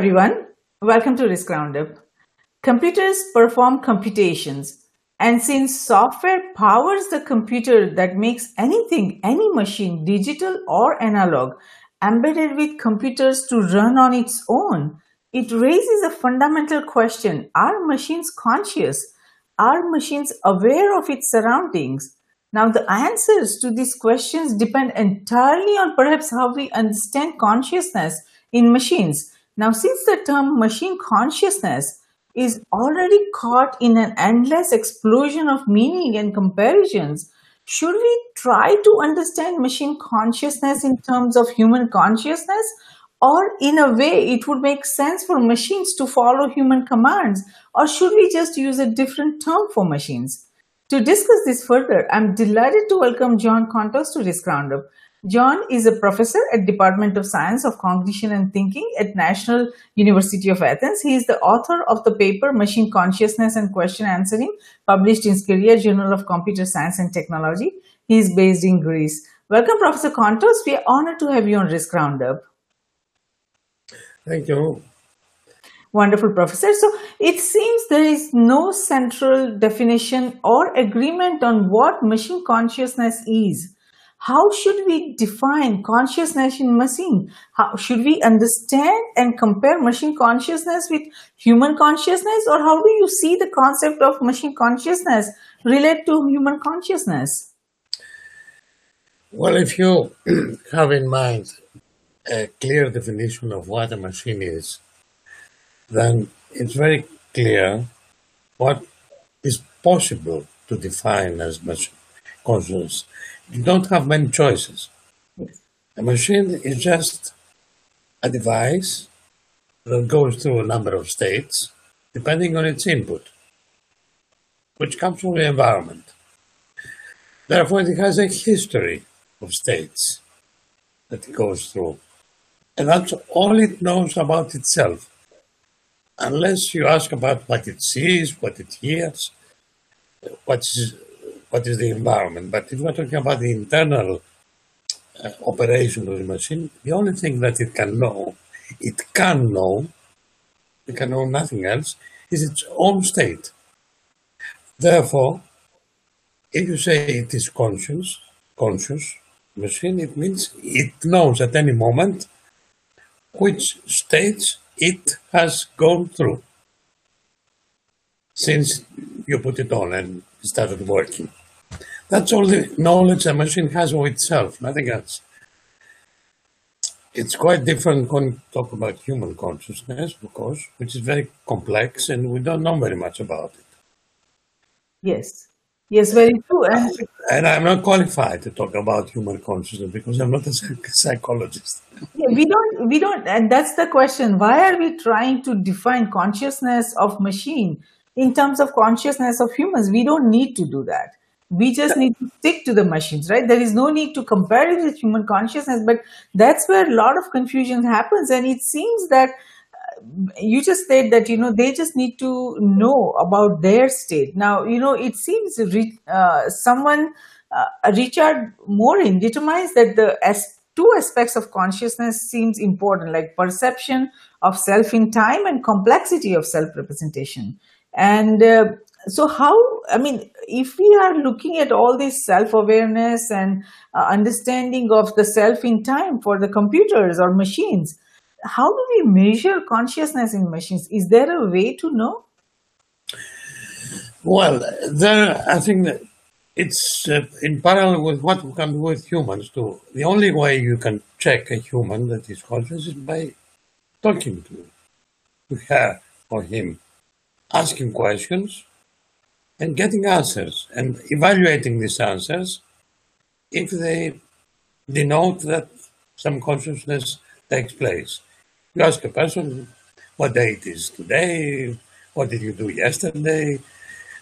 everyone. Welcome to Risk Roundup. Computers perform computations, and since software powers the computer that makes anything, any machine, digital or analog, embedded with computers to run on its own, it raises a fundamental question Are machines conscious? Are machines aware of its surroundings? Now, the answers to these questions depend entirely on perhaps how we understand consciousness in machines. Now, since the term machine consciousness is already caught in an endless explosion of meaning and comparisons, should we try to understand machine consciousness in terms of human consciousness? Or, in a way, it would make sense for machines to follow human commands? Or should we just use a different term for machines? To discuss this further, I'm delighted to welcome John Kontos to this Roundup. John is a professor at Department of Science of Cognition and Thinking at National University of Athens. He is the author of the paper Machine Consciousness and Question Answering, published in Sciria Journal of Computer Science and Technology. He is based in Greece. Welcome, Professor Kontos. We are honored to have you on Risk Roundup. Thank you. Wonderful, Professor. So it seems there is no central definition or agreement on what machine consciousness is. How should we define consciousness in machine? How should we understand and compare machine consciousness with human consciousness, or how do you see the concept of machine consciousness relate to human consciousness? Well, if you have in mind a clear definition of what a machine is, then it's very clear what is possible to define as machine consciousness. You don't have many choices. A machine is just a device that goes through a number of states depending on its input, which comes from the environment. Therefore, it has a history of states that it goes through. And that's all it knows about itself unless you ask about what it sees, what it hears, what is, what is the environment. But if we're talking about the internal uh, operation of the machine, the only thing that it can know, it can know, it can know nothing else, is its own state. Therefore, if you say it is conscious, conscious machine, it means it knows at any moment which states it has gone through since you put it on and started working. That's all the knowledge a machine has of itself, nothing else. It's quite different when you talk about human consciousness, of course, which is very complex and we don't know very much about it. Yes. Yes, very true. And, and I'm not qualified to talk about human consciousness because I'm not a psychologist. Yeah, we don't, we don't, and that's the question. Why are we trying to define consciousness of machine in terms of consciousness of humans? We don't need to do that. We just need to stick to the machines, right? There is no need to compare it with human consciousness, but that's where a lot of confusion happens. And it seems that you just said that you know they just need to know about their state now you know it seems uh, someone uh, richard morin determines that the as two aspects of consciousness seems important like perception of self in time and complexity of self representation and uh, so how i mean if we are looking at all this self awareness and uh, understanding of the self in time for the computers or machines how do we measure consciousness in machines? Is there a way to know? Well, there, I think that it's uh, in parallel with what we can do with humans too. The only way you can check a human that is conscious is by talking to, to her or him, asking questions and getting answers and evaluating these answers if they denote that some consciousness takes place. You ask a person what day it is today, what did you do yesterday,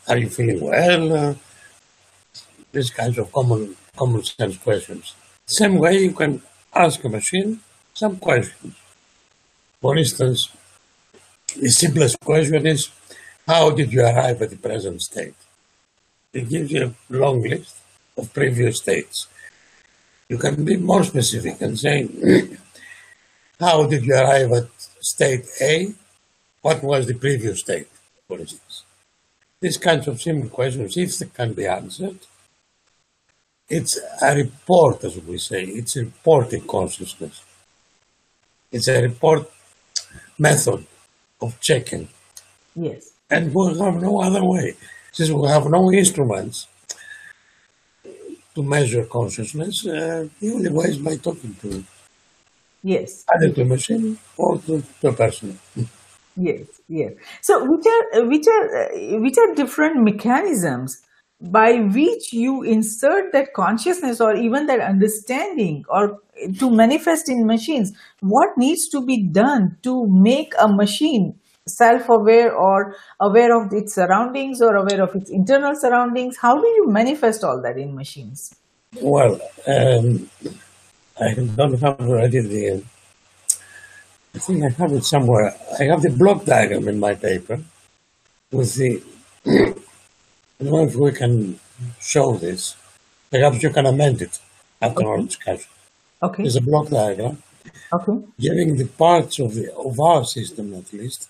are you feeling well? These kinds of common common sense questions. Same way you can ask a machine some questions. For instance, the simplest question is, how did you arrive at the present state? It gives you a long list of previous states. You can be more specific and say, how did you arrive at state A, what was the previous state, for instance? These kinds of simple questions, if they can be answered, it's a report, as we say, it's reporting consciousness. It's a report method of checking. Yes. And we'll have no other way. Since we have no instruments to measure consciousness, uh, the only way is by talking to it. Yes. Either to a machine or to, to a person. Yes, yes. So, which are which are uh, which are different mechanisms by which you insert that consciousness or even that understanding or to manifest in machines? What needs to be done to make a machine self-aware or aware of its surroundings or aware of its internal surroundings? How do you manifest all that in machines? Well, um, I don't have already the. I think I have it somewhere. I have the block diagram in my paper with the. I don't know if we can show this. Perhaps you can amend it after our discussion. Okay, There's a block diagram okay, giving the parts of the of our system, at least,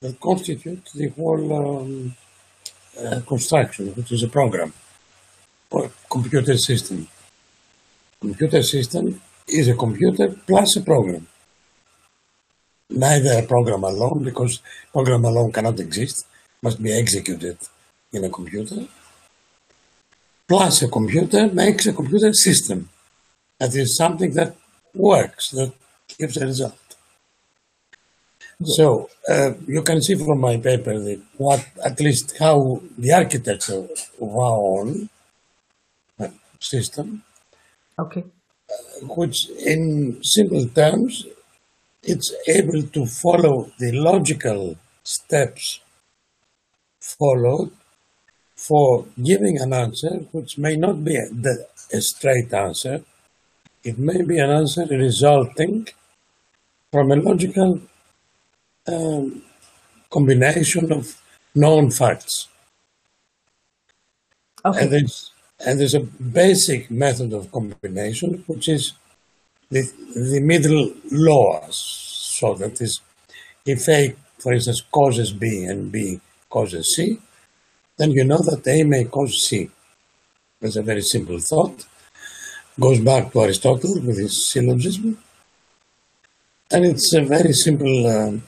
that constitute the whole um, uh, construction, which is a program or computer system. Computer system is a computer plus a program. Neither a program alone, because program alone cannot exist, must be executed in a computer. Plus a computer makes a computer system. That is something that works, that gives a result. So uh, you can see from my paper that what, at least how the architecture of our own uh, system, okay, which in simple terms, it's able to follow the logical steps followed for giving an answer, which may not be a straight answer. It may be an answer resulting from a logical um, combination of known facts. okay, And there's, and there's a basic method of combination, which is the, the middle laws. So that is, if A, for instance, causes B and B causes C, then you know that A may cause C. That's a very simple thought. Goes back to Aristotle with his syllogism. And it's a very simple um,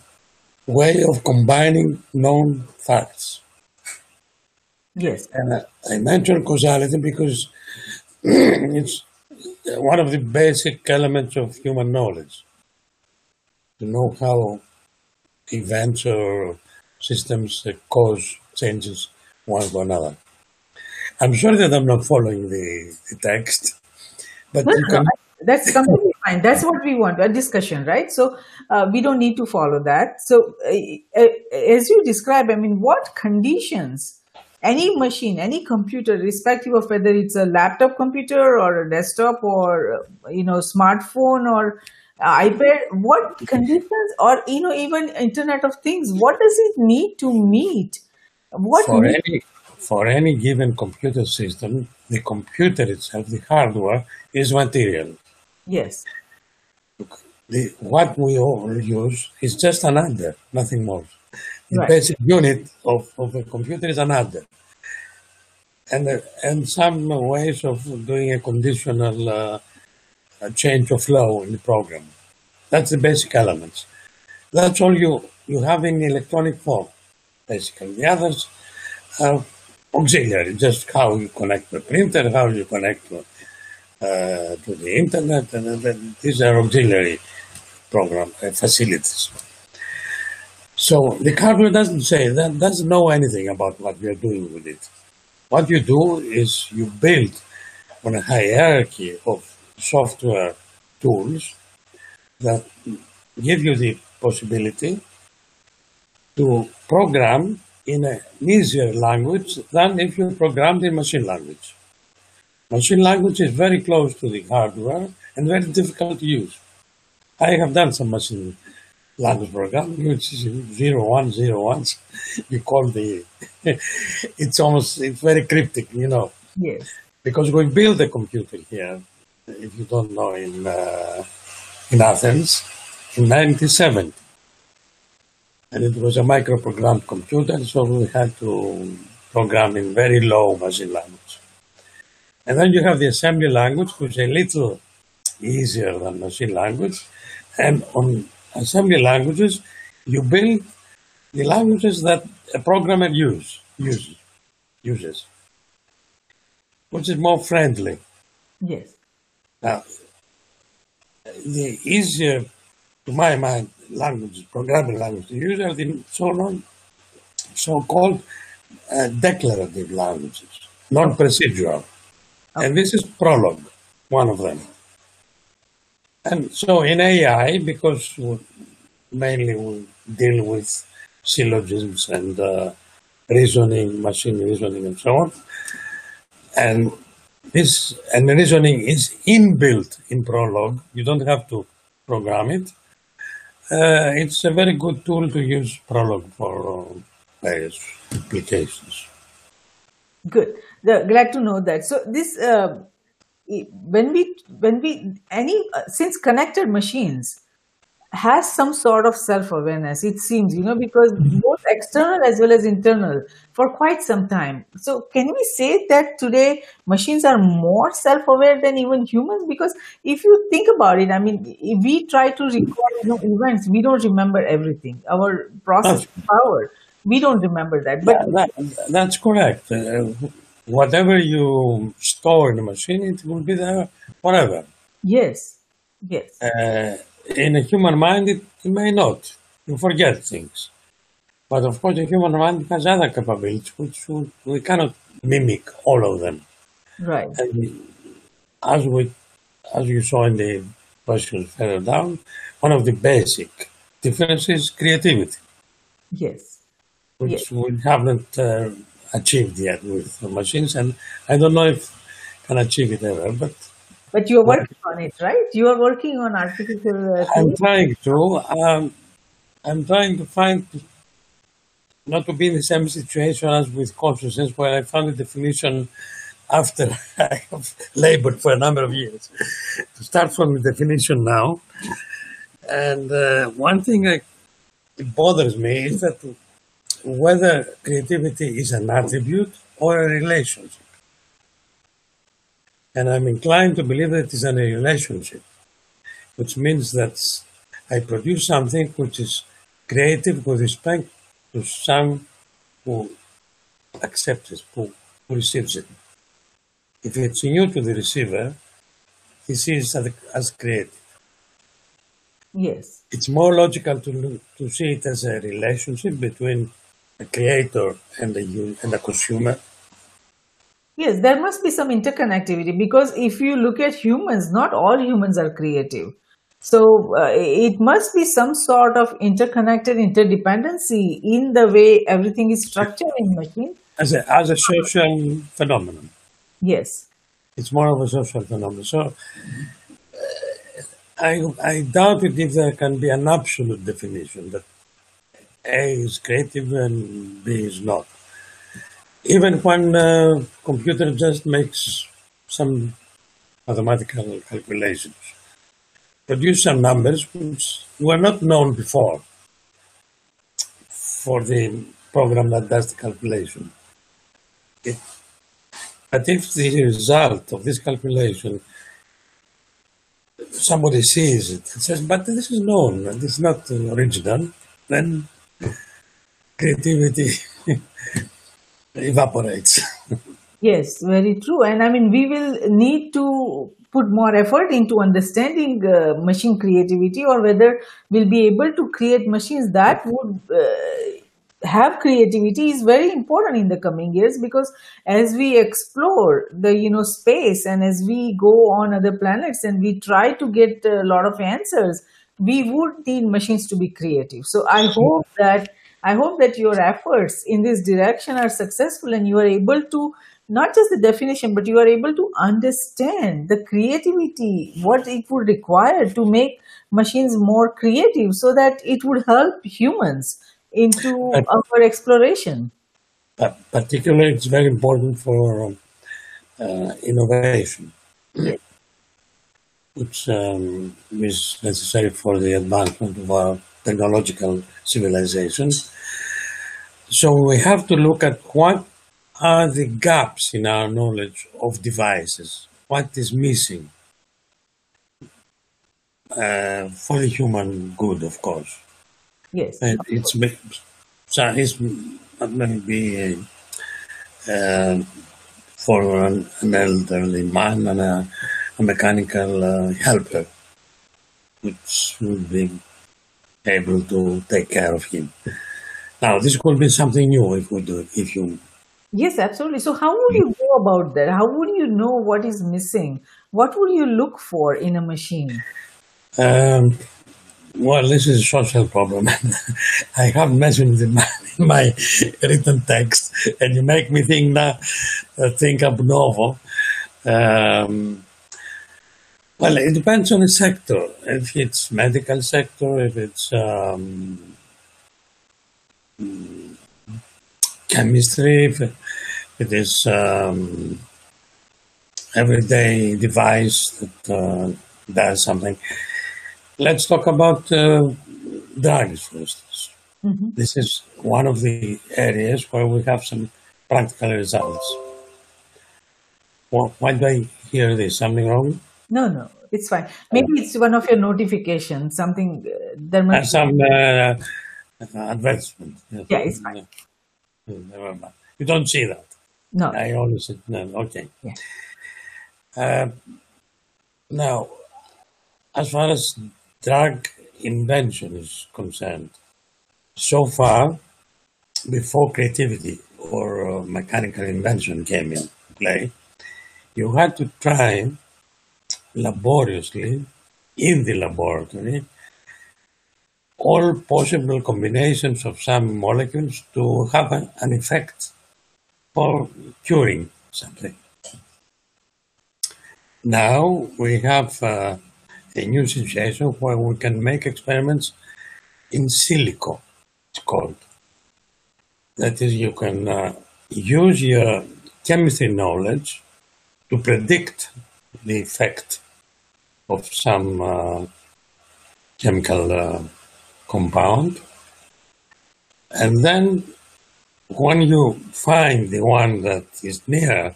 way of combining known facts. yes, And I, I mention causality because it's one of the basic elements of human knowledge. To know how events or systems cause changes one to another. I'm sorry that I'm not following the, the text, but No, you no, no, can. That's completely fine. That's what we want, a discussion, right? So uh, we don't need to follow that. So uh, uh, as you describe, I mean, what conditions any machine, any computer, irrespective of whether it's a laptop computer or a desktop or uh, you know smartphone or uh, iPad, what conditions or you know even Internet of Things, what does it need to meet? What For need- any, for any given computer system, the computer itself, the hardware, is material. Yes, the, what we all use is just an adder, nothing more. The Right. basic unit of, of a computer is an adder. And, uh, and some ways of doing a conditional uh, a change of flow in the program. That's the basic elements. That's all you, you have in electronic form, basically. The others are auxiliary, just how you connect the printer, how you connect to, uh, to the internet, and these are auxiliary program uh, facilities. So the hardware doesn't say that doesn't know anything about what we are doing with it. What you do is you build on a hierarchy of software tools that give you the possibility to program in an easier language than if you programmed in machine language. Machine language is very close to the hardware and very difficult to use. I have done some machine language programming, which is zero one zero ones. You call the, it's almost it's very cryptic, you know, yes, because we built a computer here. If you don't know, in uh, in Athens, in 1970, And it was a microprogrammed computer, so we had to program in very low machine language. And then you have the assembly language, which is a little easier than machine language. And on assembly languages, you build the languages that a programmer use, uses, uses, which is more friendly. Yes. Now, the easier, to my mind, languages, programming languages to use are the so-called, so-called uh, declarative languages, non-procedural. And this is Prolog, one of them. And so in AI, because we mainly we deal with syllogisms and uh, reasoning, machine reasoning, and so on, and this and reasoning is inbuilt in Prolog. You don't have to program it. Uh, it's a very good tool to use Prolog for uh, various applications. Good. The, glad to know that. So this, uh, when we when we any uh, since connected machines has some sort of self-awareness it seems you know because both external as well as internal for quite some time so can we say that today machines are more self-aware than even humans because if you think about it i mean if we try to record you know, events we don't remember everything our process power we don't remember that but Yeah, that, that's correct. Uh, whatever you store in the machine, it will be there forever. yes yes Uh, in a human mind, it, it may not. You forget things. But of course, the human mind has other capabilities which we, cannot mimic all of them. right And as we, as you saw in the question further down, one of the basic differences is creativity, yes which Yes. we haven't uh, achieved yet with the machines, and I don't know if can achieve it ever, but But you're working on it, right? You are working on artificial. Uh, I'm trying to. Um, I'm trying to find not to be in the same situation as with consciousness, where I found the definition after I have labored for a number of years. to start from the definition now, and uh, one thing I, it bothers me is that whether creativity is an attribute or a relationship. And I'm inclined to believe that it is a relationship, which means that I produce something which is creative with respect to some who accepts it, who, who receives it. If it's new to the receiver, he sees it as, as creative. yes. It's more logical to, to see it as a relationship between a creator and u- and a consumer. Yes, there must be some interconnectivity because if you look at humans, not all humans are creative. So uh, it must be some sort of interconnected interdependency in the way everything is structured in machine. As a, as a social phenomenon. Yes. It's more of a social phenomenon. So uh, I, I doubt it if there can be an absolute definition that A is creative and B is not. Even when uh, computer just makes some mathematical calculations, produce some numbers which were not known before for the program that does the calculation. It, but if the result of this calculation somebody sees it and says, but this is known and is not original, then creativity evaporates. Yes, very true. And I mean, we will need to put more effort into understanding uh, machine creativity or whether we'll be able to create machines that would uh, have creativity is very important in the coming years because as we explore the you know space and as we go on other planets and we try to get a lot of answers we would need machines to be creative. So i hope that i hope that your efforts in this direction are successful and you are able to not just the definition but you are able to understand the creativity what it would require to make machines more creative so that it would help humans into But- our exploration. But particularly, it's very important for uh, innovation, which um, is necessary for the advancement of our technological civilization. So we have to look at what are the gaps in our knowledge of devices, what is missing uh, for the human good, of course. Yes. And it's, so it's maybe uh, for an, an, elderly man and a, a mechanical uh, helper, which would be able to take care of him. Now, this could be something new if we do, if you. Yes, absolutely. So, how would you go about that? How would you know what is missing? What would you look for in a machine? Um, well, this is a social problem. I have mentioned in my, in my, written text, and you make me think now, uh, think ab novo. Um, well, it depends on the sector. If it's medical sector, if it's um, chemistry, if it is um, everyday device that uh, does something. Let's talk about uh, drugs, for instance. Mm-hmm. This is one of the areas where we have some practical results. Well, why do I hear this? Something wrong? No, no, it's fine. Maybe it's one of your notifications. Something uh, there must some uh, advertisement. Yeah, it's fine. Never mind. You don't see that. No. I always said no. Okay. Yeah. Uh, now, as far as drug invention is concerned, so far, before creativity or uh, mechanical invention came in play, you had to try laboriously in the laboratory all possible combinations of some molecules to have an, effect for curing something. Now we have uh, a new situation where we can make experiments in silico, it's called. That is, you can uh, use your chemistry knowledge to predict the effect of some uh, chemical uh, compound. And then when you find the one that is near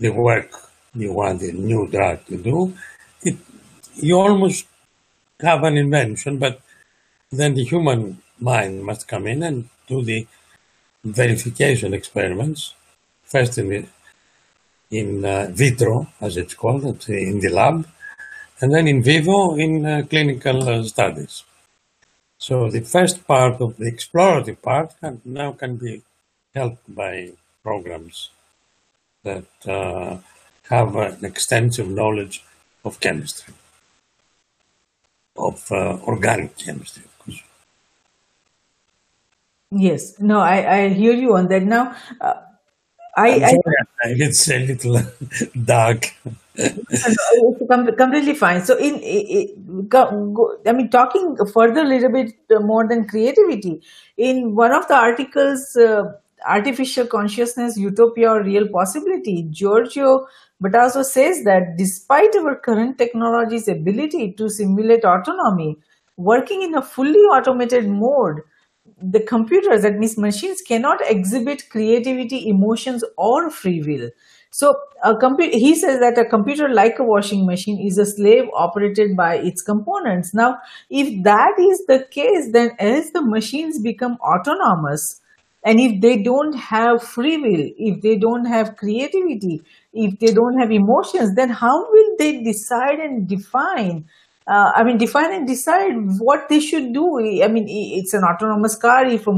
the work you want the new drug to do, it, you almost have an invention, but then the human mind must come in and do the verification experiments, first in the in uh, vitro, as it's called, in the lab, and then in vivo in uh, clinical uh, studies. So the first part of the explorative part can, now can be helped by programs that have an extensive knowledge of chemistry, of organic chemistry, of course. Yes, no, I, I hear you on that. Now, uh, I, I, it's a little dark. completely fine. So, in, in, I mean, talking further a little bit more than creativity, in one of the articles, uh, Artificial Consciousness, Utopia or Real Possibility, Giorgio Buttazzo says that despite our current technology's ability to simulate autonomy, working in a fully automated mode, the computers, that means machines, cannot exhibit creativity, emotions, or free will. So, a computer, he says that a computer, like a washing machine, is a slave operated by its components. Now, if that is the case, then as the machines become autonomous, and if they don't have free will, if they don't have creativity, if they don't have emotions, then how will they decide and define uh, I mean, define and decide what they should do. I mean, it's an autonomous car. If a,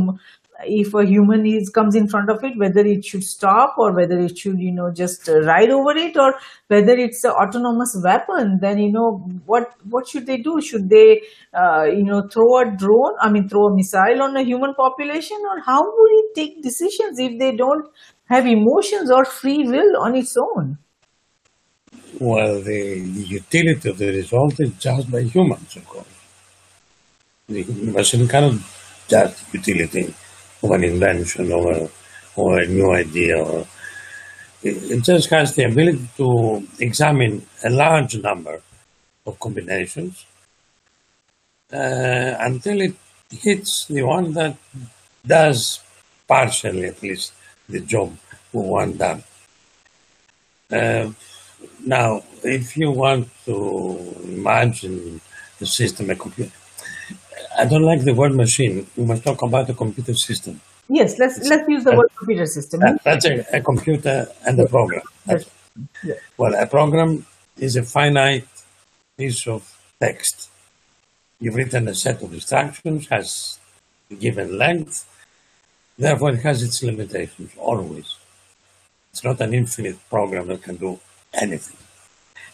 if a human is comes in front of it, whether it should stop or whether it should, you know, just ride over it, or whether it's an autonomous weapon, then you know what what should they do? Should they, uh, you know, throw a drone? I mean, throw a missile on a human population, or how would it take decisions if they don't have emotions or free will on its own? Well, the, utility of the result is judged by humans, of course. The machine cannot judge utility of an invention or a, or a new idea. Or, it, it just has the ability to examine a large number of combinations uh, until it hits the one that does partially, at least, the job we want done. Uh, now, if you want to imagine the system, a computer, I don't like the word machine. We must talk about a computer system. Yes, let's let's use the Uh, word computer system. That- that's a, a computer and a program. That's, Yeah. well, a program is a finite piece of text. You've written a set of instructions, has given length, therefore it has its limitations, always. It's not an infinite program that can do anything.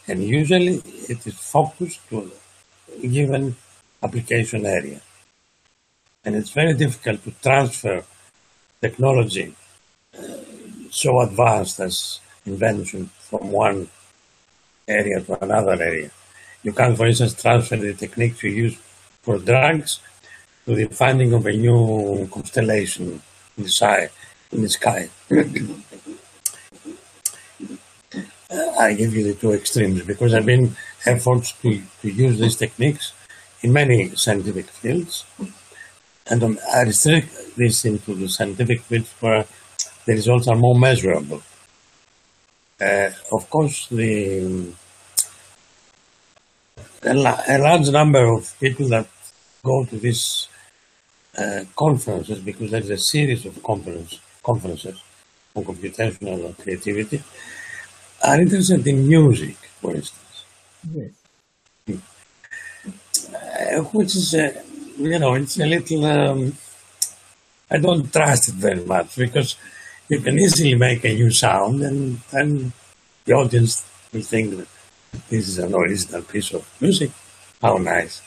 And usually it is focused to a given application area. And it's very difficult to transfer technology uh, so advanced as invention from one area to another area. You can, for instance, transfer the techniques you use for drugs to the finding of a new constellation in the sky. In the sky. I give you the two extremes because there have been efforts to, to use these techniques in many scientific fields. And um, I restrict this into the scientific fields where the results are more measurable. Uh, of course, the a, a large number of people that go to these uh, conferences, because there's a series of conference, conferences on computational creativity, are interested in music, for instance, Yes. uh, which is, uh, you know, it's a little, um, I don't trust it very much because you can easily make a new sound and then the audience will think that this is an original piece of music. How nice.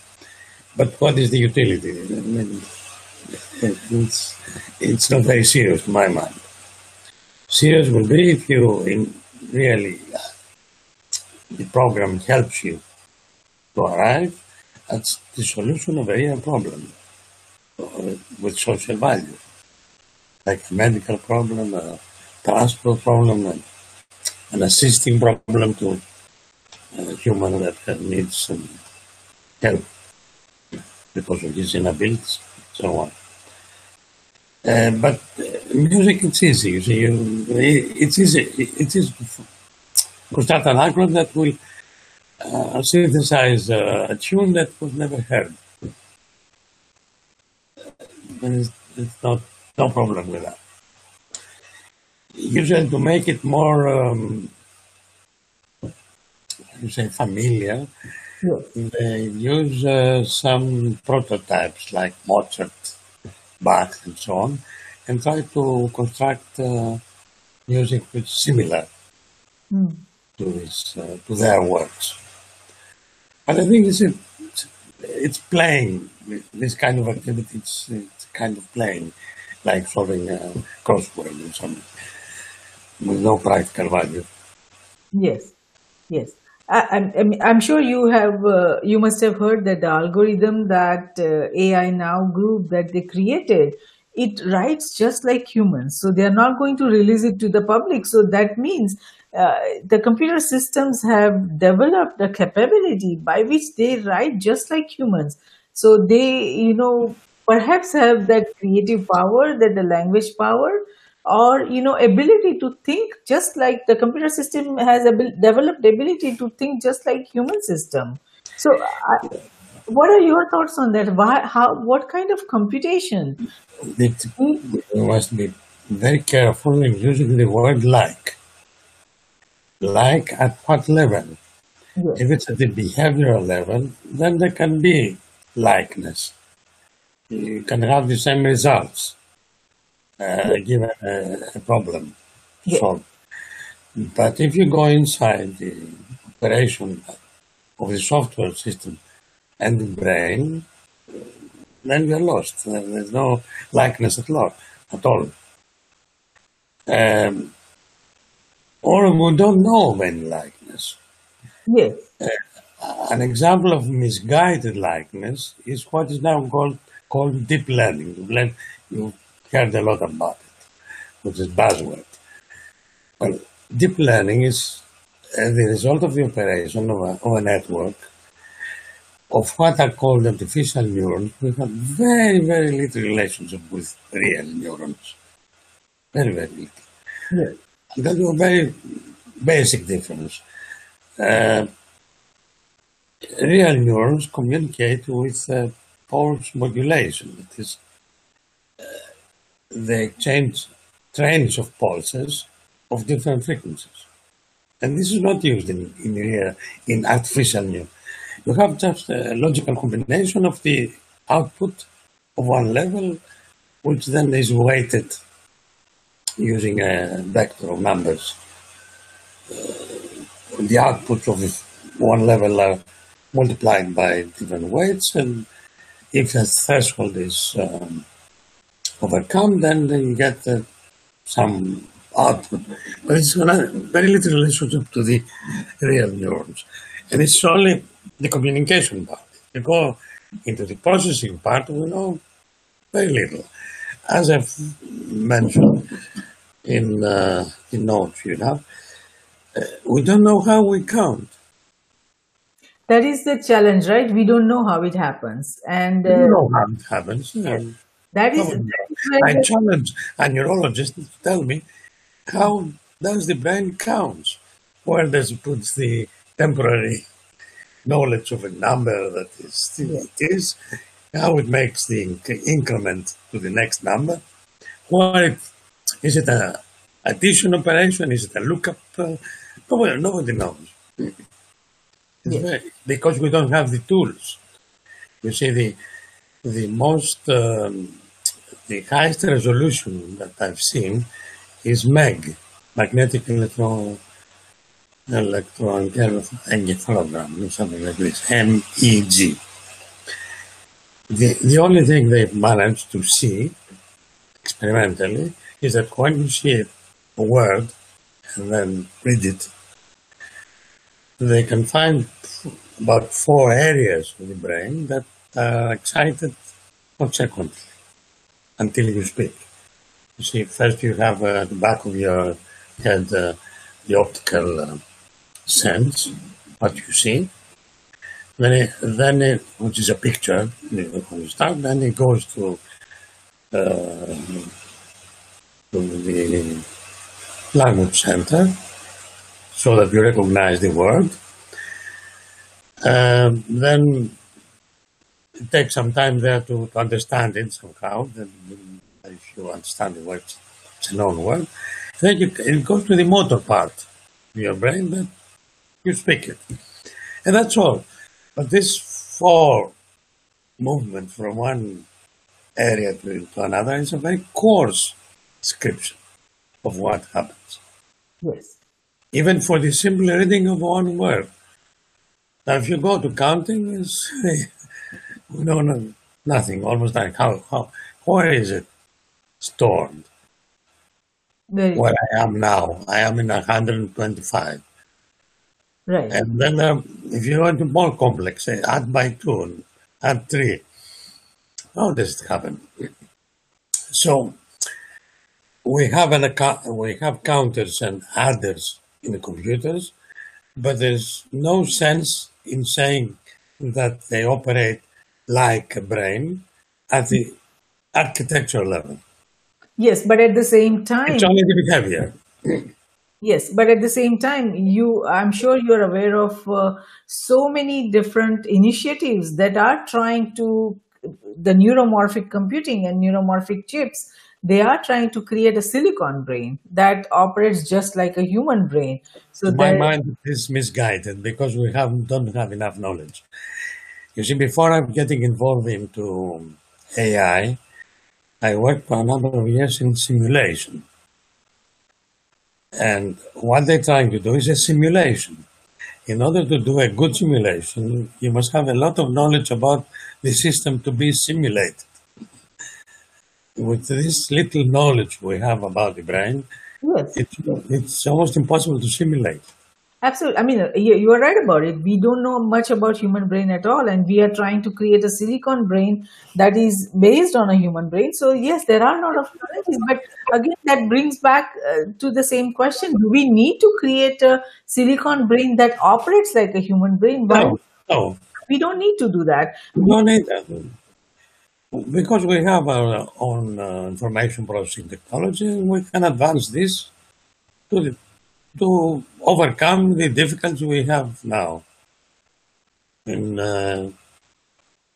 But what is the utility? I mean, it's, it's not very serious to my mind. Serious will be if you in really, uh, the program helps you to arrive at the solution of a real problem uh, with social value, like a medical problem, a transport problem, and an assisting problem to a human that needs some help because of his inabilities, so on. Uh, but uh, music, it's easy. You see, you, it's easy. It is to start an algorithm that will uh, synthesize uh, a tune that was never heard. And it's, it's not no problem with that. Usually, to make it more, um, you say, familiar, they use uh, some prototypes like Mozart, Bach, and so on, and try to construct uh, music which is similar Mm. to his, uh, to their works. But I think it's a, it's, it's playing this kind of activity. It's, it's kind of playing, like solving a crossword or something, with no practical value. Yes, yes. I, I'm, I'm I'm sure you have uh, you must have heard that the algorithm that uh, AI now group that they created it writes just like humans. So they are not going to release it to the public. So that means uh, the computer systems have developed a capability by which they write just like humans. So they you know perhaps have that creative power, that the language power or you know ability to think just like the computer system has abil- developed ability to think just like human system so I, what are your thoughts on that why how what kind of computation It, must be very careful in using the word like. Like at what level? yes If it's at the behavioral level, then there can be likeness. You can have the same results uh, given a, a problem yes solved. But if you go inside the operation of the software system and the brain, then you're lost. There's no likeness at all. At all. Um, or we don't know of any likeness. yes An example of misguided likeness is what is now called called deep learning. You heard a lot about it, which is buzzword. Well, deep learning is the result of the operation of a, of a network of what are called artificial neurons, we have very, very little relationship with real neurons. Very, very little. Yes. That's a very basic difference. Uh, real neurons communicate with uh, pulse modulation. That is, uh, they exchange trains of pulses of different frequencies. And this is not used in, in, real, in artificial neural. You have just a logical combination of the output of one level, which then is weighted using a vector of numbers. Uh, the outputs of one level are multiplied by different weights, and if the threshold is um, overcome, then you get uh, some output. But it's not very little relationship to the real neurons. And it's only the communication part. You go into the processing part, we know very little. As I've mentioned in uh, the notes you have, uh, we don't know how we count. That is the challenge, right? We don't know how it happens, and uh, we know how it happens. Yes. That is. I challenge a neurologist to tell me how does the brain count? Where does it put the temporary knowledge of a number that is it is, how it makes the inc- increment to the next number, it, is it a addition operation, is it a lookup? Uh, nobody, nobody knows. Yes. Very, because we don't have the tools. You see, the the most um, the highest resolution that I've seen is MEG, magnetic electron electroencephalogram or something like this, MEG. The, the only thing they've managed to see experimentally is that when you see a word and then read it, they can find about four areas of the brain that are excited consequently until you speak. You see, first you have uh, at the back of your head uh, the optical uh, sense what you see. Then it, then it, which is a picture you start, then it goes to, uh, to the language center so that you recognize the word. Um, then it takes some time there to, to understand it somehow. If you understand the word, it's a known word. Then you, it goes to the motor part of your brain, then you speak it. And that's all. But this four movement from one area to, to another is a very coarse description of what happens. Yes. Even for the simple reading of one word. Now, if you go to counting, know no, nothing. Almost like how, how where is it stored? Very where I am now. I am in 125. Right. And then um, if you want to more complex, say add by two, add three. How does it happen? So we have an account, we have counters and adders in the computers, but there's no sense in saying that they operate like a brain at the architectural level. Yes, but at the same time, it's only the behavior. Yes, but at the same time, you, I'm sure you're aware of uh, so many different initiatives that are trying to the neuromorphic computing and neuromorphic chips. They are trying to create a silicon brain that operates just like a human brain. So my mind is misguided because we have don't have enough knowledge. You see, before I'm getting involved into AI, I worked for a number of years in simulation. And what they're trying to do is a simulation. In order to do a good simulation, you must have a lot of knowledge about the system to be simulated. With this little knowledge we have about the brain, yes. it's, it's almost impossible to simulate. Absolutely. I mean, you are right about it. We don't know much about human brain at all, and we are trying to create a silicon brain that is based on a human brain. So yes, there are a lot of challenges, but again, that brings back uh, to the same question: Do we need to create a silicon brain that operates like a human brain? No, no, We don't need to do that. We don't need that. Because we have our own uh, information processing technology, we can advance this to, the, to overcome the difficulties we have now. In, uh,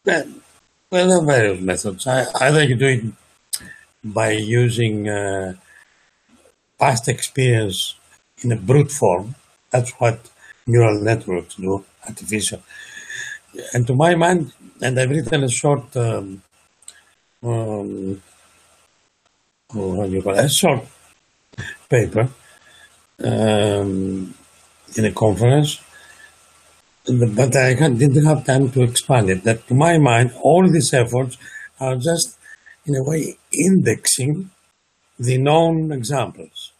well, various methods. I, either you do it by using uh, past experience in a brute form. That's what neural networks do, artificial. And to my mind, and I've written a short, um, um, it? A short paper um, in a conference, but I didn't have time to expand it. That to my mind, all these efforts are just, in a way, indexing the known examples.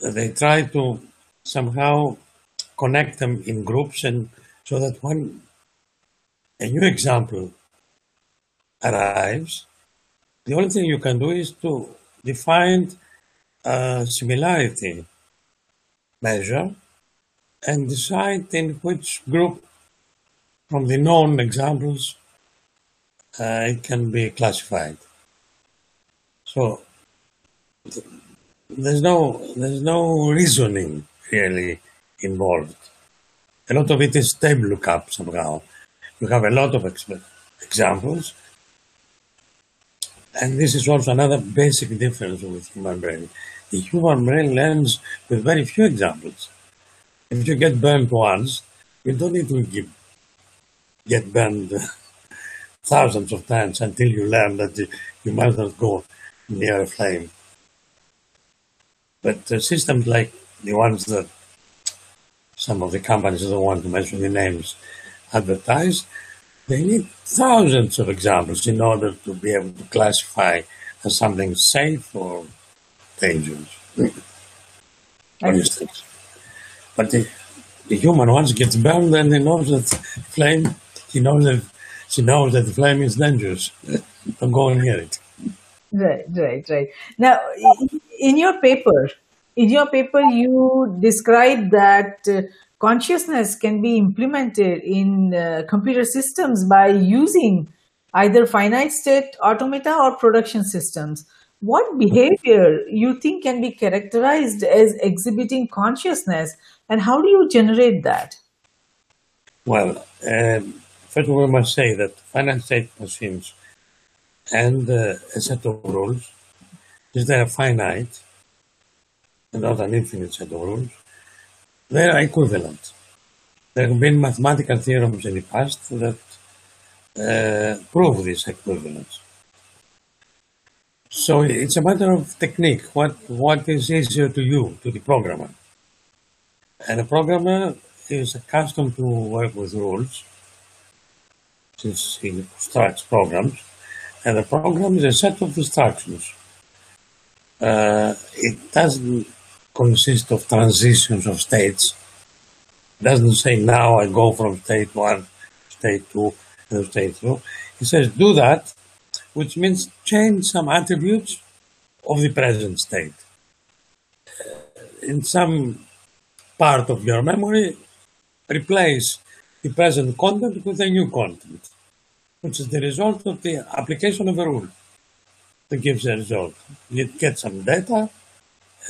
They try to somehow connect them in groups and so that when a new example arrives, the only thing you can do is to define a similarity measure and decide in which group from the known examples uh, it can be classified. So there's no there's no reasoning really involved. A lot of it is table lookup somehow. You have a lot of examples. And this is also another basic difference with human brain. The human brain learns with very few examples. If you get burned once, you don't need to give, get burned thousands of times until you learn that you must not go near a flame. But uh, systems like the ones that some of the companies, don't want to mention the names, advertise, they need thousands of examples in order to be able to classify as something safe or dangerous, for instance. But the, the human once gets burned and he knows that flame, he knows that she knows that the flame is dangerous. Don't go near it. Right, right, right. Now, in your paper, in your paper, you describe that uh, consciousness can be implemented in uh, computer systems by using either finite state automata or production systems. What behavior you think can be characterized as exhibiting consciousness, and how do you generate that? Well, um, first of all, I must say that finite state machines and uh, a set of rules, is they are finite, and not an infinite set of rules, they are equivalent. There have been mathematical theorems in the past that uh, prove this equivalence. So it's a matter of technique. What what is easier to you, to the programmer? And a programmer is accustomed to work with rules, since he constructs programs, and a program is a set of instructions. Uh, it doesn't consist of transitions of states. It doesn't say now I go from state one, state two, and state two. It says do that, which means change some attributes of the present state. In some part of your memory, replace the present content with a new content, which is the result of the application of a rule that gives a result. You get some data,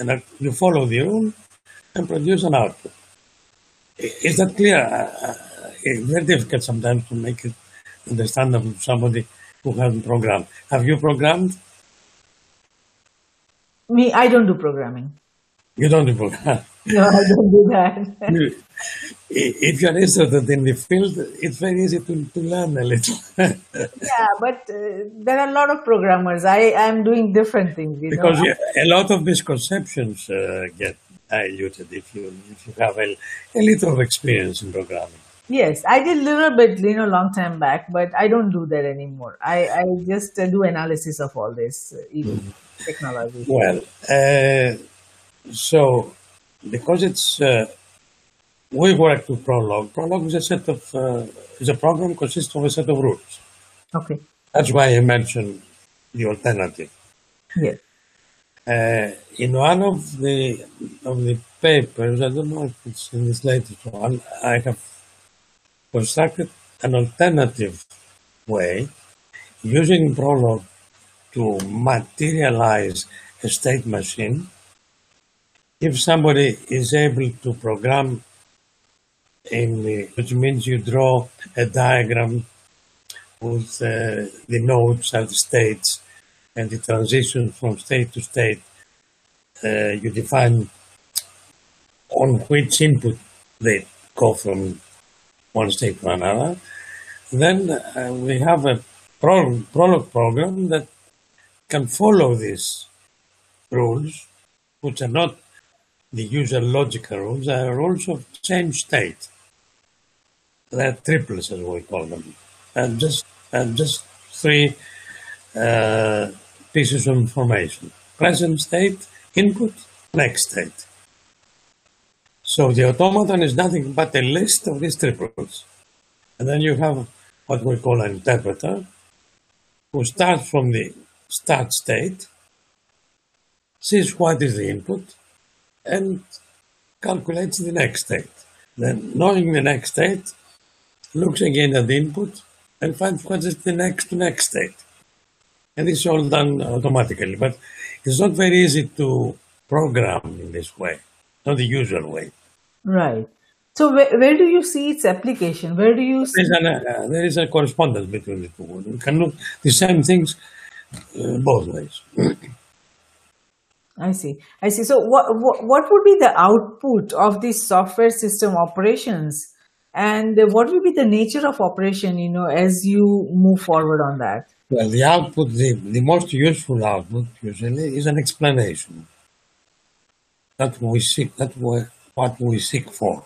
and you follow the rule and produce an output. Is that clear? Uh, it's very difficult sometimes to make it understandable to somebody who hasn't programmed. Have you programmed? Me, I don't do programming. You don't do programming? No, I don't do that. if you're interested in the field, it's very easy to, to learn a little. yeah, but uh, there are a lot of programmers. I am doing different things. because a lot of misconceptions uh, get diluted if you if you have a, a little of experience in programming. Yes, I did a little bit, you know, long time back, but I don't do that anymore. I, I just uh, do analysis of all this uh, mm-hmm. technology. Well, uh, so because it's uh, we work with Prolog. Prolog is a set of uh, is a program consists of a set of rules. Okay. That's why I mentioned the alternative. Yes. Uh, in one of the of the papers, I don't know if it's in this latest one, I have constructed an alternative way using Prolog to materialize a state machine. If somebody is able to program in the, which means you draw a diagram with uh, the nodes and the states and the transition from state to state. Uh, you define on which input they go from one state to another. Then uh, we have a Prolog, Prolog program that can follow these rules, which are not the usual logical rules, are rules of change state. They're triples, as we call them, and just and just three uh, pieces of information: present state, input, next state. So the automaton is nothing but a list of these triples. And then you have what we call an interpreter, who starts from the start state, sees what is the input, and calculates the next state. Then, knowing the next state, looks again at the input and finds what is the next next state. And it's all done automatically. But it's not very easy to program in this way, not the usual way. Right. So where, where do you see its application? Where do you see? There's an, uh, there is a correspondence between the two. We can look the same things uh, both ways. I see. I see. So what, what what would be the output of these software system operations, and what will be the nature of operation? You know, as you move forward on that. Well, the output, the, the most useful output usually is an explanation. That we seek. That we, what we seek for.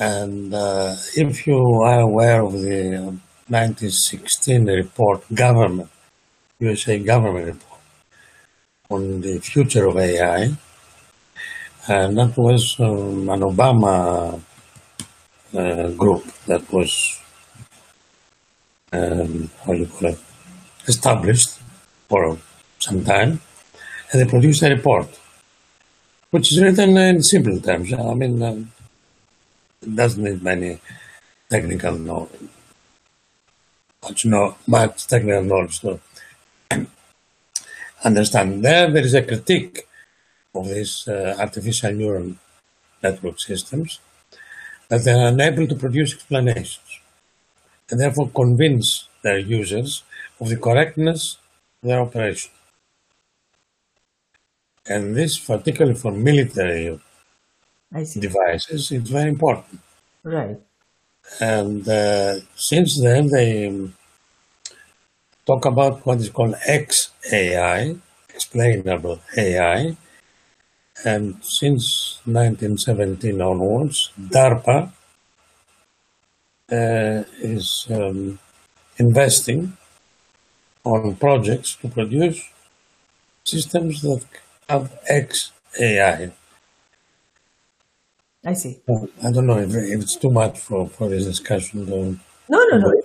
And uh, if you are aware of the 1916 report, government, USA government report on the future of AI, and that was um, an Obama uh, group that was, um, how do you call it, established for some time, and they produced a report, which is written in simple terms. I mean, um, it doesn't need many technical knowledge, much, no, much technical knowledge to understand. There, there is a critique of these uh, artificial neural network systems that they are unable to produce explanations and therefore convince their users of the correctness of their operation. And this, particularly for military devices, is very important. Right. And uh, since then, they talk about what is called XAI, explainable AI. And since 1917 onwards, DARPA uh, is um, investing on projects to produce systems that have XAI. I see. I don't know if, if it's too much for, for this discussion. Though. No, no, no.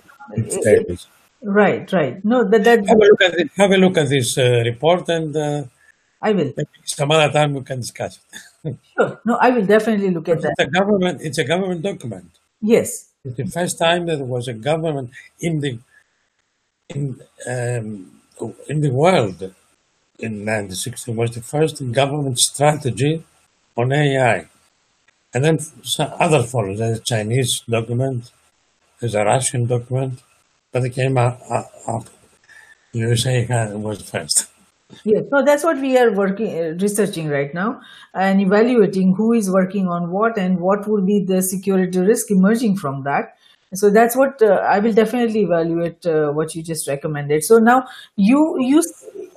Right, right. No, that, that have a look at it, have a look at this uh, report, and uh, I will. Some other time we can discuss it. sure. No, I will definitely look at it's that. A government. It's a government document. Yes. It's the first time that there was a government in the in um, in the world in 1960 was the first government strategy on AI. And then some other follows. There's a Chinese document, there's a Russian document, but they came up. up. USA was first. Yes, so that's what we are working, uh, researching right now, and evaluating who is working on what and what will be the security risk emerging from that. So that's what uh, I will definitely evaluate uh, what you just recommended. So now you you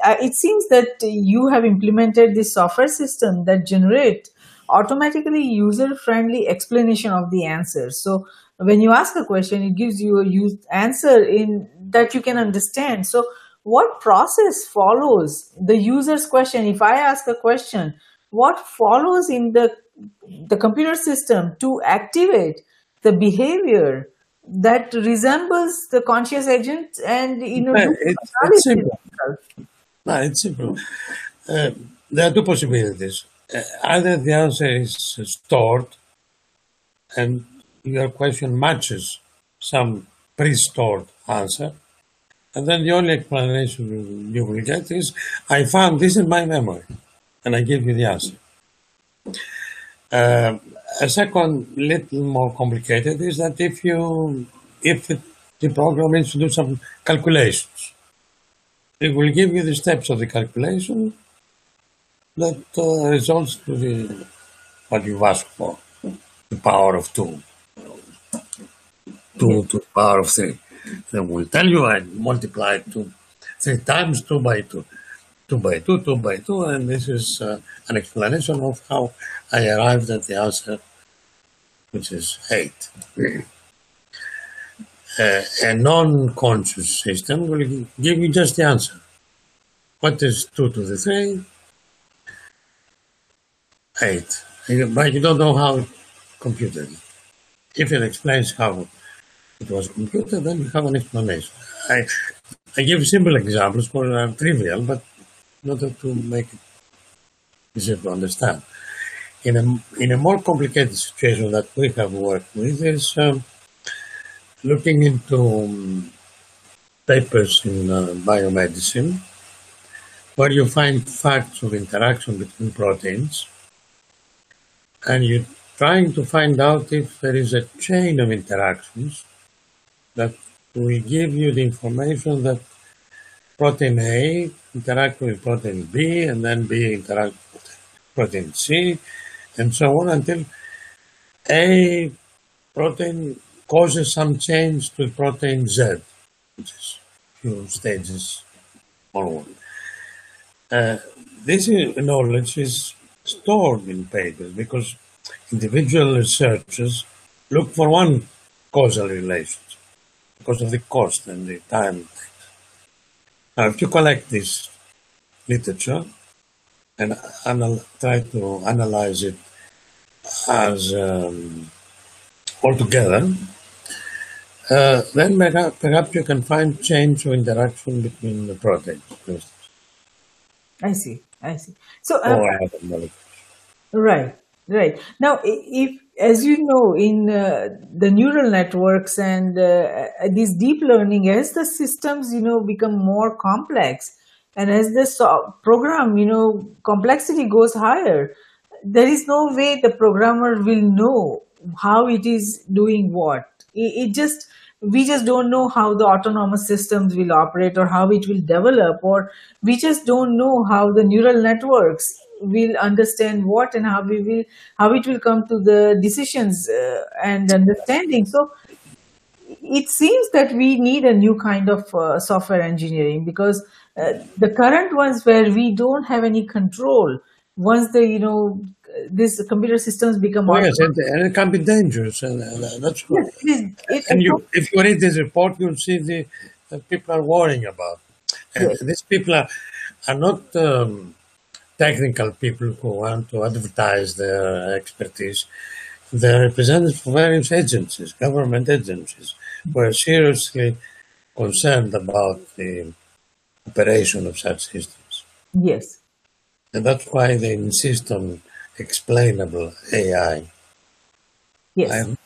uh, it seems that you have implemented this software system that generate automatically user-friendly explanation of the answer. So when you ask a question, it gives you a use answer in that you can understand. So what process follows the user's question? If I ask a question, what follows in the the computer system to activate the behavior that resembles the conscious agent and you know it's, it's simple. No, it's simple. Uh, there are two possibilities. Uh, either the answer is stored and your question matches some pre-stored answer, and then the only explanation you will get is, I found this in my memory, and I give you the answer. Uh, a second, little more complicated, is that if you, if it, the program needs to do some calculations, it will give you the steps of the calculation that uh, results to the what you've asked for, the power of two, two to the power of three. Then will tell you I multiply two, three times two by two, two by two, two by two, and this is uh, an explanation of how I arrived at the answer, which is eight. Uh, a non-conscious system will give you just the answer. What is 2 to the 3? 8. But you don't know how computed. If it explains how it was computed, then you have an explanation. I, I give simple examples for uh, trivial, but not to make it easier to understand. In a, in a more complicated situation that we have worked with is um, looking into um, papers in uh, biomedicine where you find facts of interaction between proteins and you're trying to find out if there is a chain of interactions that we give you the information that protein A interact with protein B and then B interact with protein C and so on until A protein causes some change to protein Z, which is few stages forward. Uh, this knowledge is stored in papers because individual researchers look for one causal relation because of the cost and the time. Now, if you collect this literature and anal- try to analyze it as um, altogether, uh, then perhaps you can find change or interaction between the proteins. I see. I see. So, uh, right, right. Now, if, as you know, in uh, the neural networks and uh, uh, this deep learning, as the systems, you know, become more complex, and as the so- program, you know, complexity goes higher, there is no way the programmer will know how it is doing what. It, it just we just don't know how the autonomous systems will operate or how it will develop or we just don't know how the neural networks will understand what and how we will how it will come to the decisions uh, and understanding so it seems that we need a new kind of uh, software engineering because uh, the current ones where we don't have any control once the you know these computer systems become oh, yes, and, and, it can be dangerous, and, and that's yes, it, it, and you, if you read this report, you'll see the that people are worrying about. And yes. these people are are not um, technical people who want to advertise their expertise. They're representatives for various agencies, government agencies, who are seriously concerned about the operation of such systems. Yes. And that's why they insist on explainable AI. Yes. I'm,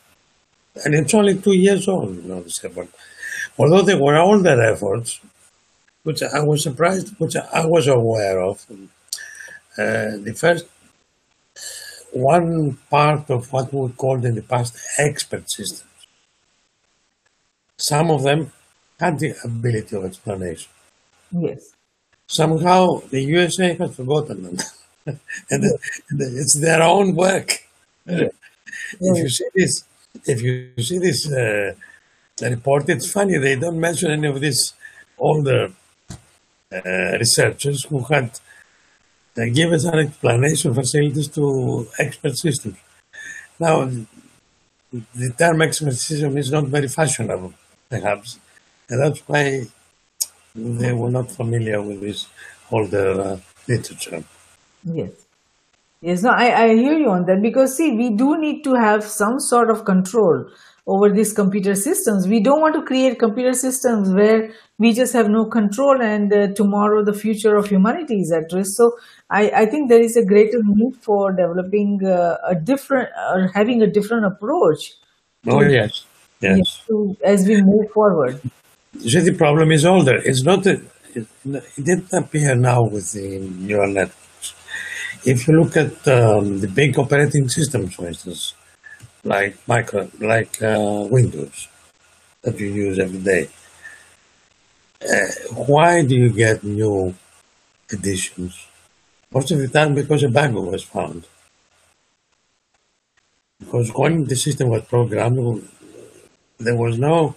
and it's only two years old, you know, this effort. Although there were older efforts, which I was surprised, which I was aware of. Uh, the first one part of what we called in the past expert systems. Some of them had the ability of explanation. Yes. Somehow the USA has forgotten them. and it's their own work. Yeah. If you see this, if you see this uh, report, it's funny they don't mention any of these older uh, researchers who had uh, given us an explanation facilities to expert systems. Now, the term expert system is not very fashionable, perhaps, and that's why they were not familiar with this older uh, literature. Yes. Yes, no, I, I hear you on that because see, we do need to have some sort of control over these computer systems. We don't want to create computer systems where we just have no control and uh, tomorrow the future of humanity is at risk. So I, I think there is a greater need for developing uh, a different or having a different approach Oh, yes. Yes. to, as we move forward. See, the problem is older. It's not, a, it, it didn't appear now with the neural networks. If you look at um, the big operating systems, for instance, like micro, like uh, Windows, that you use every day, uh, why do you get new editions? Most of the time because a bug was found. Because when the system was programmed, there was no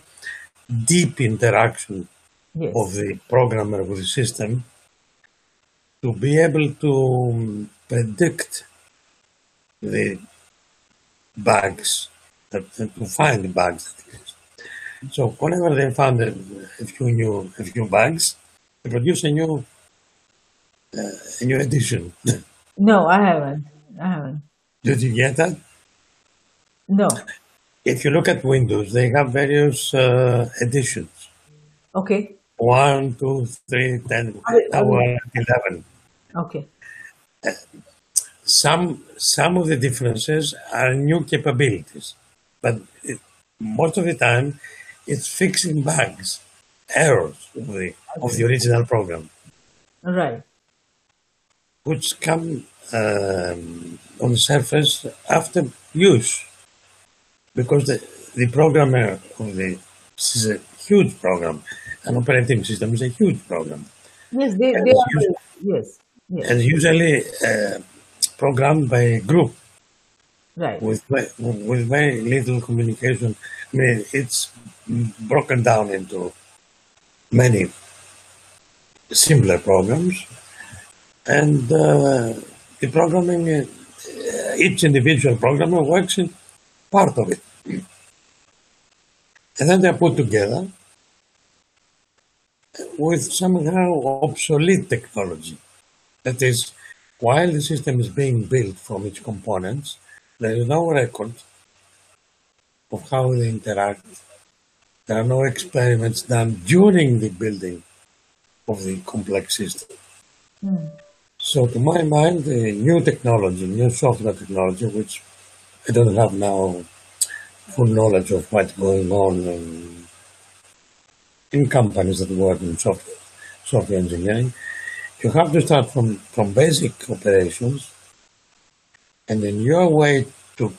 deep interaction Yes. of the programmer with the system to be able to um, predict the bugs, to find bugs. So whenever they found a, a few new a few bugs, they produced a new uh, a new edition. No, I haven't. I haven't. Did you get that? No. If you look at Windows, they have various uh, editions. Okay. One, two, three, ten, I- I- now we're at eleven. Okay. some some of the differences are new capabilities, but it, most of the time it's fixing bugs, errors of the of the original program, Right. which come um, on the surface after use, because the the programmer of the this is a huge program, an operating system is a huge program, Yes, they, they are. Yes. Yes. and usually uh, programmed by a group. Right. with with very little communication. I mean, it's broken down into many simpler programs, and uh, the programming, uh, each individual programmer works in part of it, and then they're put together with somehow obsolete technology. That is, while the system is being built from its components, there is no record of how they interact. There are no experiments done during the building of the complex system. Hmm. So, to my mind, the new technology, new software technology, which I don't have now full knowledge of what's going on in, in companies that work in software, software engineering, you have to start from, from basic operations and in your way to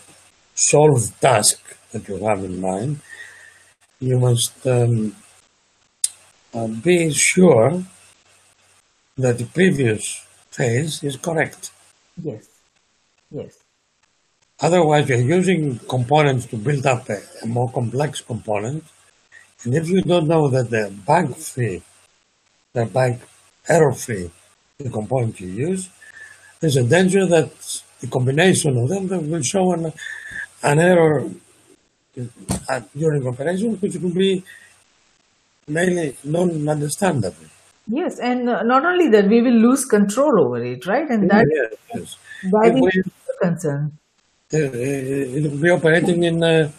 solve the task that you have in mind, you must um, uh, be sure that the previous phase is correct. Yes. Yes. Otherwise, you're using components to build up a, a more complex component. And if you don't know that they're bug the they're bug error free, the component you use, there's a danger that the combination of them that will show an, an error uh, during operation, which will be mainly non-understandable. Yes, and uh, not only that, we will lose control over it, right? And that Yes, yes. that It is the concern. Uh, it will be operating in uh,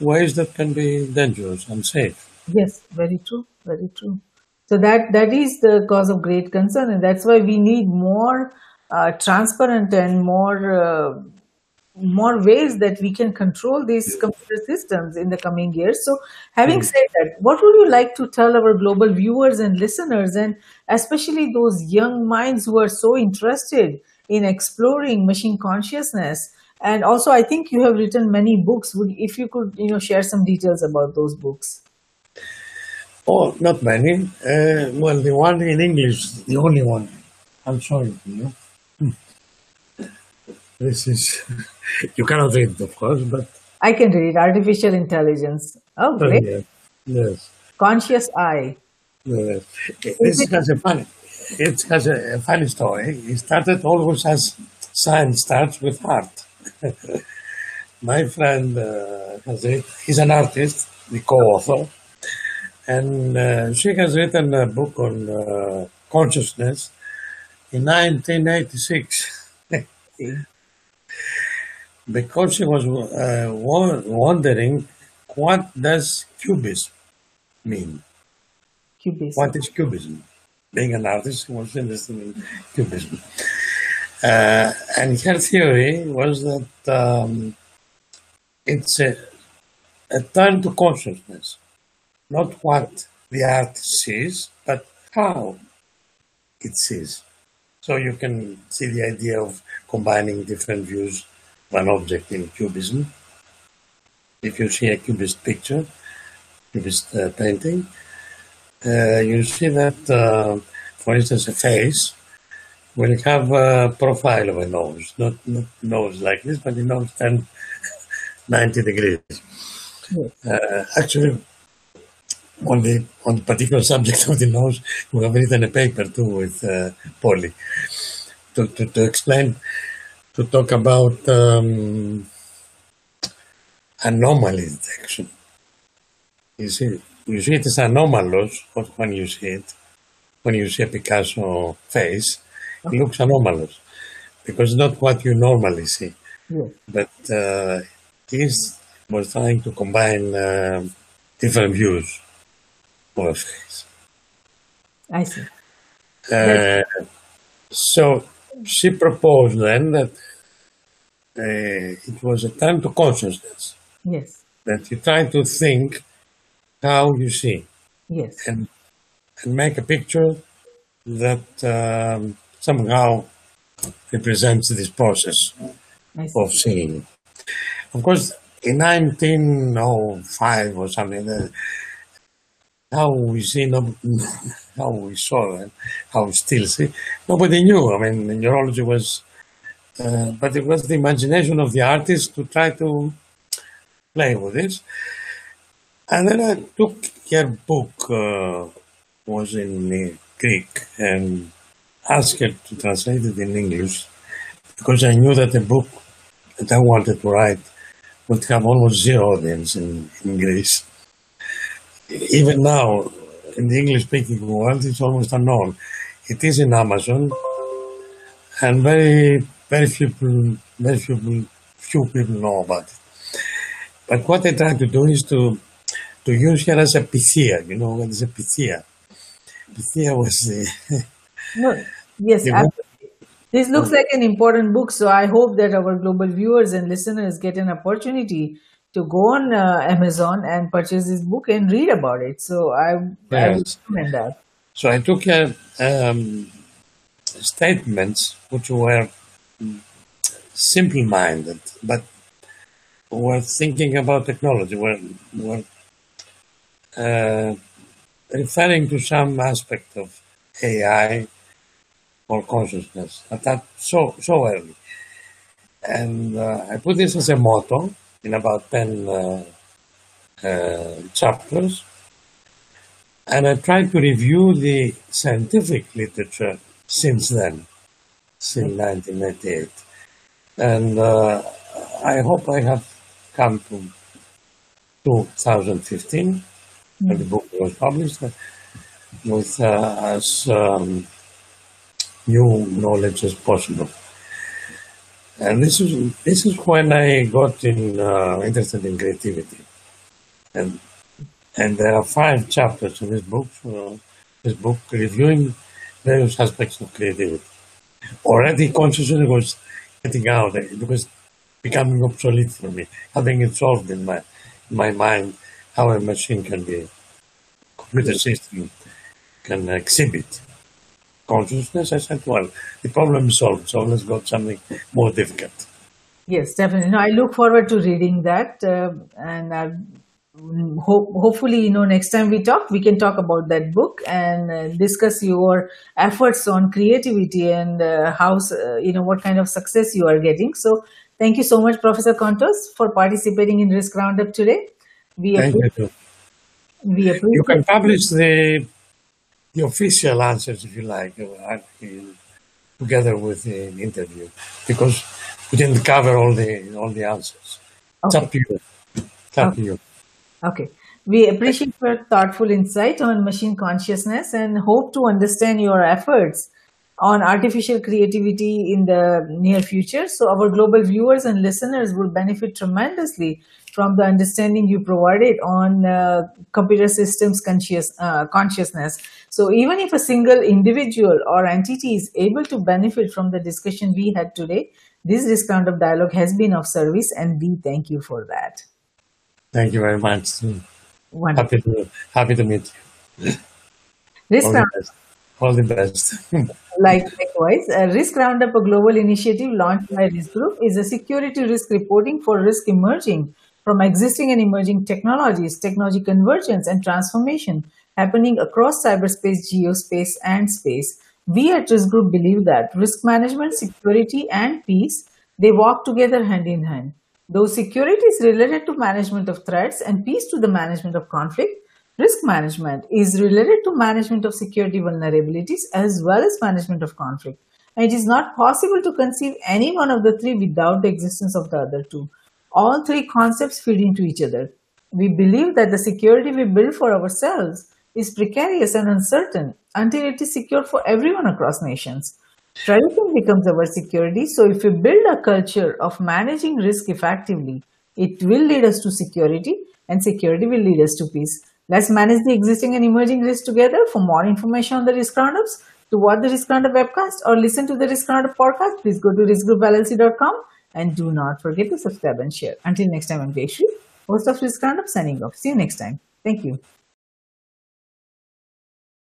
ways that can be dangerous, and unsafe. Yes, very true, very true. So that that is the cause of great concern, and that's why we need more uh, transparent and more uh, more ways that we can control these computer systems in the coming years. So, having said that, what would you like to tell our global viewers and listeners, and especially those young minds who are so interested in exploring machine consciousness? And also, I think you have written many books. Would if you could, you know, share some details about those books. Oh, not many. Uh, well, the one in English, the only one. I'm sorry for you. Hmm. This is, you cannot read it, of course, but I can read artificial intelligence. Oh, uh, great. yes, yes, Conscious eye. yes. This has a funny, it has a, a funny story. It started always as science starts with art. My friend uh, has it, he's an artist, the co-author, and uh, she has written a book on uh, consciousness in 1986 because she was uh, wondering what does cubism mean? Cubism. What is cubism? Being an artist, she was interested in cubism. Uh, and her theory was that um, it's a a turn to consciousness, not what the art sees, but how it sees. So you can see the idea of combining different views of an object in cubism. If you see a cubist picture, cubist uh, painting, uh, you see that, uh, for instance, a face will have a profile of a nose, not, not nose like this, but a nose 10, 90 degrees. Uh, actually, on the on the particular subject of the nose, we have written a paper too with uh, Polly to, to, to explain, to talk about um, anomaly detection. You see, you see it as anomalous when you see it. When you see a Picasso face, it looks anomalous because it's not what you normally see. Yeah. But uh, he was trying to combine uh, different views of a face. I see. Uh, so she proposed then that uh, it was a time to consciousness, Yes. that you try to think how you see Yes. and, and make a picture that um, somehow represents this process of seeing. Of course, in 1905 or something, the, how we see, how we saw and how we still see, nobody knew. I mean, neurology was, uh, but it was the imagination of the artist to try to play with this. And then I took her book, uh, was in Greek, and asked her to translate it in English because I knew that the book that I wanted to write would have almost zero audience in, in Greece. Even now, in the English speaking world, it's almost unknown. It is in Amazon, and very, very few people, very few people, few people know about it. But what I try to do is to to use her as a Pythia. You know what is a Pythia? Pythia was the, No, yes, the. This looks like an important book, so I hope that our global viewers and listeners get an opportunity to go on uh, Amazon and purchase this book and read about it. So I, I would recommend that. So I took uh, um, statements which were simple-minded, but were thinking about technology, were, were uh, referring to some aspect of AI or consciousness at that so so early. And uh, I put this as a motto in about ten uh, uh, chapters. And I tried to review the scientific literature since then, since 1998. And uh, I hope I have come to 2015, when the book was published, with uh, as um, new knowledge as possible. And this is this is when I got in, uh, interested in creativity, and and there are five chapters in this book. Uh, this book reviewing various aspects of creativity. Already consciousness was getting out; it was becoming obsolete for me, having it solved in my in my mind how a machine can be, computer system can exhibit consciousness. I said, well, the problem is solved, so let's go to something more difficult. Yes, definitely. No, I look forward to reading that, uh, and I hope hopefully you know next time we talk we can talk about that book and uh, discuss your efforts on creativity and uh, how uh, you know what kind of success you are getting. So thank you so much, Professor Kontos, for participating in Risk Roundup today. We Thank appre- you. we You can publish the the official answers if you like, uh, uh, together with the interview, because we didn't cover all the all the answers. It's Okay. up to you. It's up to you. Okay. We appreciate your thoughtful insight on machine consciousness and hope to understand your efforts on artificial creativity in the near future. So, our global viewers and listeners will benefit tremendously from the understanding you provided on uh, computer systems conscious, uh, consciousness. So, even if a single individual or entity is able to benefit from the discussion we had today, this Risk Roundup dialogue has been of service, and we thank you for that. Thank you very much. Wonderful. Happy to happy to meet you. Risk All the Roundup, best. All the best. like likewise, a Risk Roundup, a global initiative launched by Risk Group, is a security risk reporting for risk emerging from existing and emerging technologies, technology convergence and transformation happening across cyberspace, geospace, and space. We at Risk Group believe that risk management, security, and peace they walk together hand in hand. Though security is related to management of threats and peace to the management of conflict, risk management is related to management of security vulnerabilities as well as management of conflict. And it is not possible to conceive any one of the three without the existence of the other two. All three concepts feed into each other. We believe that the security we build for ourselves is precarious and uncertain until it is secure for everyone across nations. Tradition becomes our security, so if we build a culture of managing risk effectively, it will lead us to security, and security will lead us to peace. Let's manage the existing and emerging risks together. For more information on the Risk Roundups, to watch the Risk Roundup webcast or listen to the Risk Roundup podcast, please go to riskgroupllc.com and do not forget to subscribe and share. Until next time, I'm Jayshree, host of Risk Roundup, signing off. See you next time. Thank you.